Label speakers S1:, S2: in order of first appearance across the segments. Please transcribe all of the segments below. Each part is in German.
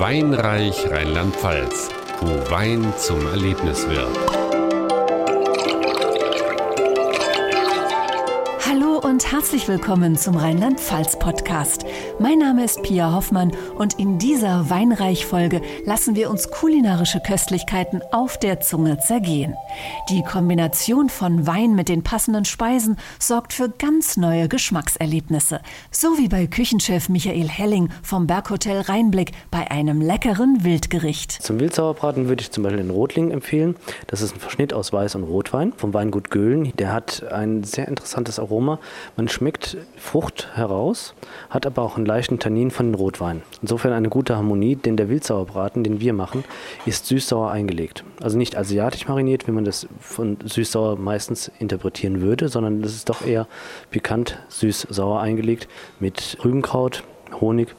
S1: Weinreich Rheinland-Pfalz, wo Wein zum Erlebnis wird.
S2: Und herzlich willkommen zum Rheinland-Pfalz-Podcast. Mein Name ist Pia Hoffmann und in dieser Weinreich-Folge lassen wir uns kulinarische Köstlichkeiten auf der Zunge zergehen. Die Kombination von Wein mit den passenden Speisen sorgt für ganz neue Geschmackserlebnisse. So wie bei Küchenchef Michael Helling vom Berghotel Rheinblick bei einem leckeren Wildgericht.
S3: Zum Wildsauerbraten würde ich zum Beispiel den Rotling empfehlen. Das ist ein Verschnitt aus Weiß- und Rotwein vom Weingut Göhlen. Der hat ein sehr interessantes Aroma man schmeckt Frucht heraus, hat aber auch einen leichten Tannin von Rotwein. Insofern eine gute Harmonie, denn der Wildsauerbraten, den wir machen, ist süß-sauer eingelegt. Also nicht asiatisch mariniert, wie man das von süß-sauer meistens interpretieren würde, sondern das ist doch eher pikant süß-sauer eingelegt mit Rübenkraut, Honig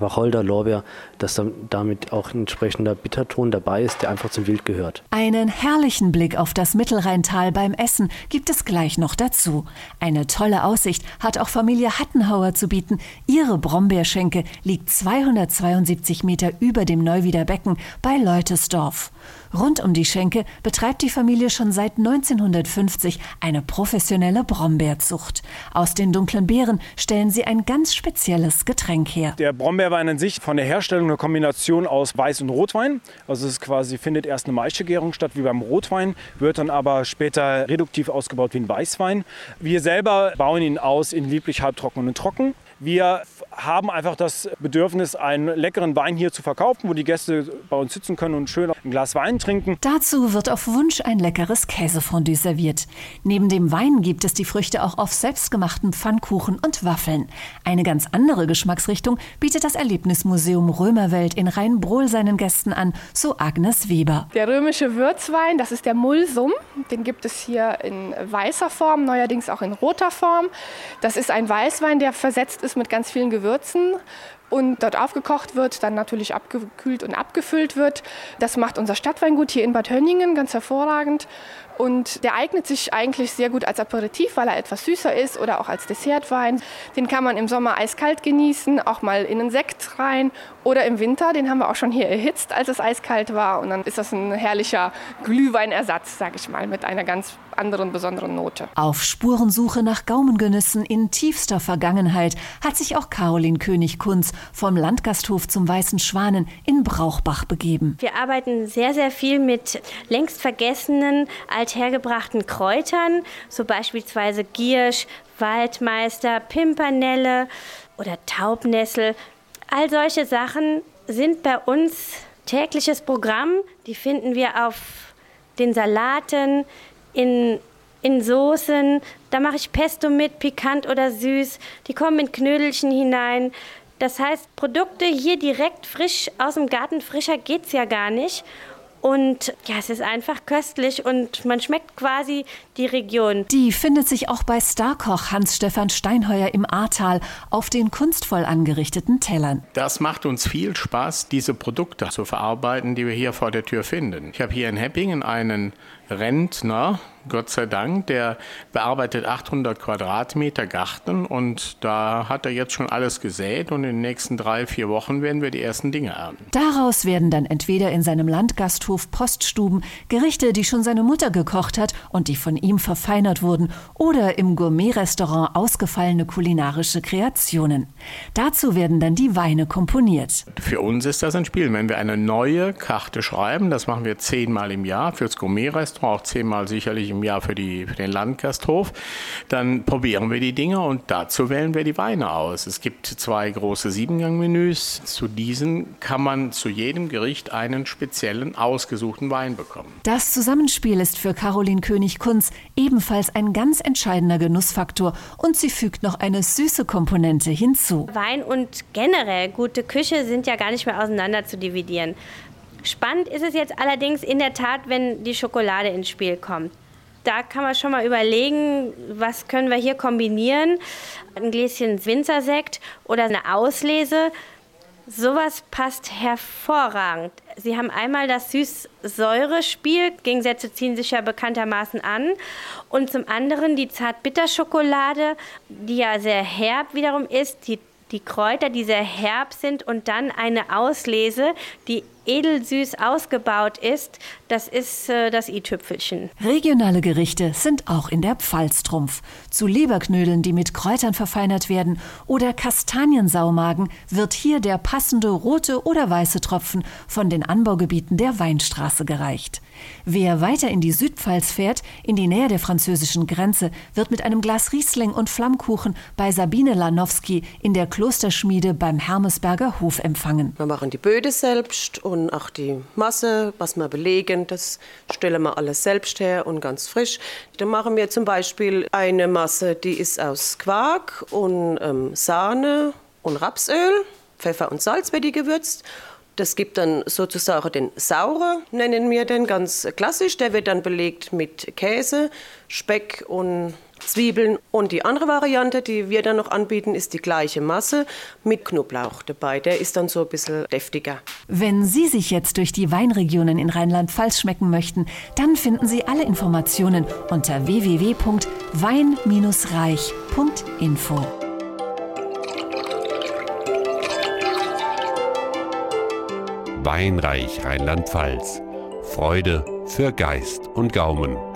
S3: Wacholder, Lorbeer, dass dann damit auch ein entsprechender Bitterton dabei ist, der einfach zum Wild gehört.
S2: Einen herrlichen Blick auf das Mittelrheintal beim Essen gibt es gleich noch dazu. Eine tolle Aussicht hat auch Familie Hattenhauer zu bieten. Ihre Brombeerschenke liegt 272 Meter über dem Neuwieder Becken bei Leutesdorf. Rund um die Schenke betreibt die Familie schon seit 1950 eine professionelle Brombeerzucht. Aus den dunklen Beeren stellen sie ein ganz spezielles Getränk her.
S4: Der Brombeerwein an sich von der Herstellung eine Kombination aus Weiß- und Rotwein. Also es quasi findet erst eine Maischegärung statt wie beim Rotwein, wird dann aber später reduktiv ausgebaut wie ein Weißwein. Wir selber bauen ihn aus in lieblich halbtrocken und trocken. Wir haben einfach das Bedürfnis, einen leckeren Wein hier zu verkaufen, wo die Gäste bei uns sitzen können und schön ein Glas Wein trinken.
S2: Dazu wird auf Wunsch ein leckeres Käsefondue serviert. Neben dem Wein gibt es die Früchte auch auf selbstgemachten Pfannkuchen und Waffeln. Eine ganz andere Geschmacksrichtung bietet das Erlebnismuseum Römerwelt in Rheinbrohl seinen Gästen an, so Agnes Weber.
S5: Der römische Würzwein, das ist der Mulsum. Den gibt es hier in weißer Form, neuerdings auch in roter Form. Das ist ein Weißwein, der versetzt ist mit ganz vielen Gewürzen und dort aufgekocht wird, dann natürlich abgekühlt und abgefüllt wird. Das macht unser Stadtweingut hier in Bad Hönningen ganz hervorragend. Und der eignet sich eigentlich sehr gut als Aperitif, weil er etwas süßer ist oder auch als Dessertwein. Den kann man im Sommer eiskalt genießen, auch mal in einen Sekt rein oder im Winter. Den haben wir auch schon hier erhitzt, als es eiskalt war. Und dann ist das ein herrlicher Glühweinersatz, sage ich mal, mit einer ganz anderen besonderen Note.
S2: Auf Spurensuche nach Gaumengenüssen in tiefster Vergangenheit hat sich auch Caroline König-Kunz vom Landgasthof zum Weißen Schwanen in Brauchbach begeben.
S6: Wir arbeiten sehr, sehr viel mit längst vergessenen, althergebrachten Kräutern, so beispielsweise Giersch, Waldmeister, Pimpernelle oder Taubnessel. All solche Sachen sind bei uns tägliches Programm. Die finden wir auf den Salaten, in, in Soßen. Da mache ich Pesto mit, pikant oder süß. Die kommen in Knödelchen hinein. Das heißt, Produkte hier direkt frisch aus dem Garten, frischer geht es ja gar nicht. Und ja, es ist einfach köstlich und man schmeckt quasi die Region.
S2: Die findet sich auch bei Starkoch Hans-Stefan Steinheuer im Ahrtal auf den kunstvoll angerichteten Tellern.
S7: Das macht uns viel Spaß, diese Produkte zu verarbeiten, die wir hier vor der Tür finden. Ich habe hier in Heppingen einen Rentner, Gott sei Dank, der bearbeitet 800 Quadratmeter Garten und da hat er jetzt schon alles gesät und in den nächsten drei, vier Wochen werden wir die ersten Dinge ernten.
S2: Daraus werden dann entweder in seinem Landgasthof Poststuben Gerichte, die schon seine Mutter gekocht hat und die von ihm verfeinert wurden, oder im Gourmet-Restaurant ausgefallene kulinarische Kreationen. Dazu werden dann die Weine komponiert.
S7: Für uns ist das ein Spiel. Wenn wir eine neue Karte schreiben, das machen wir zehnmal im Jahr fürs Gourmet-Restaurant, auch zehnmal sicherlich im im Jahr für, die, für den Landgasthof. Dann probieren wir die Dinge und dazu wählen wir die Weine aus. Es gibt zwei große Siebengang-Menüs. Zu diesen kann man zu jedem Gericht einen speziellen ausgesuchten Wein bekommen.
S2: Das Zusammenspiel ist für Caroline König-Kunz ebenfalls ein ganz entscheidender Genussfaktor und sie fügt noch eine süße Komponente hinzu.
S6: Wein und generell gute Küche sind ja gar nicht mehr auseinander zu dividieren. Spannend ist es jetzt allerdings in der Tat, wenn die Schokolade ins Spiel kommt da kann man schon mal überlegen, was können wir hier kombinieren. Ein Gläschen Winzersekt oder eine Auslese. Sowas passt hervorragend. Sie haben einmal das Süß-Säure-Spiel, Gegensätze ziehen sich ja bekanntermaßen an. Und zum anderen die Zart-Bitter-Schokolade, die ja sehr herb wiederum ist, die die Kräuter, die sehr herb sind und dann eine Auslese, die edelsüß ausgebaut ist, das ist äh, das i-Tüpfelchen.
S2: Regionale Gerichte sind auch in der Pfalz Trumpf. Zu Leberknödeln, die mit Kräutern verfeinert werden, oder Kastaniensaumagen wird hier der passende rote oder weiße Tropfen von den Anbaugebieten der Weinstraße gereicht. Wer weiter in die Südpfalz fährt, in die Nähe der französischen Grenze, wird mit einem Glas Riesling und Flammkuchen bei Sabine Lanowski in der Klosterschmiede beim Hermesberger Hof empfangen.
S8: Wir machen die Böde selbst und auch die Masse, was wir belegen, das stellen wir alles selbst her und ganz frisch. Da machen wir zum Beispiel eine Masse, die ist aus Quark und ähm, Sahne und Rapsöl, Pfeffer und Salz wird die gewürzt das gibt dann sozusagen den Saurer, nennen wir den ganz klassisch. Der wird dann belegt mit Käse, Speck und Zwiebeln. Und die andere Variante, die wir dann noch anbieten, ist die gleiche Masse mit Knoblauch dabei. Der ist dann so ein bisschen deftiger.
S2: Wenn Sie sich jetzt durch die Weinregionen in Rheinland-Pfalz schmecken möchten, dann finden Sie alle Informationen unter www.wein-reich.info.
S1: Weinreich Rheinland-Pfalz. Freude für Geist und Gaumen.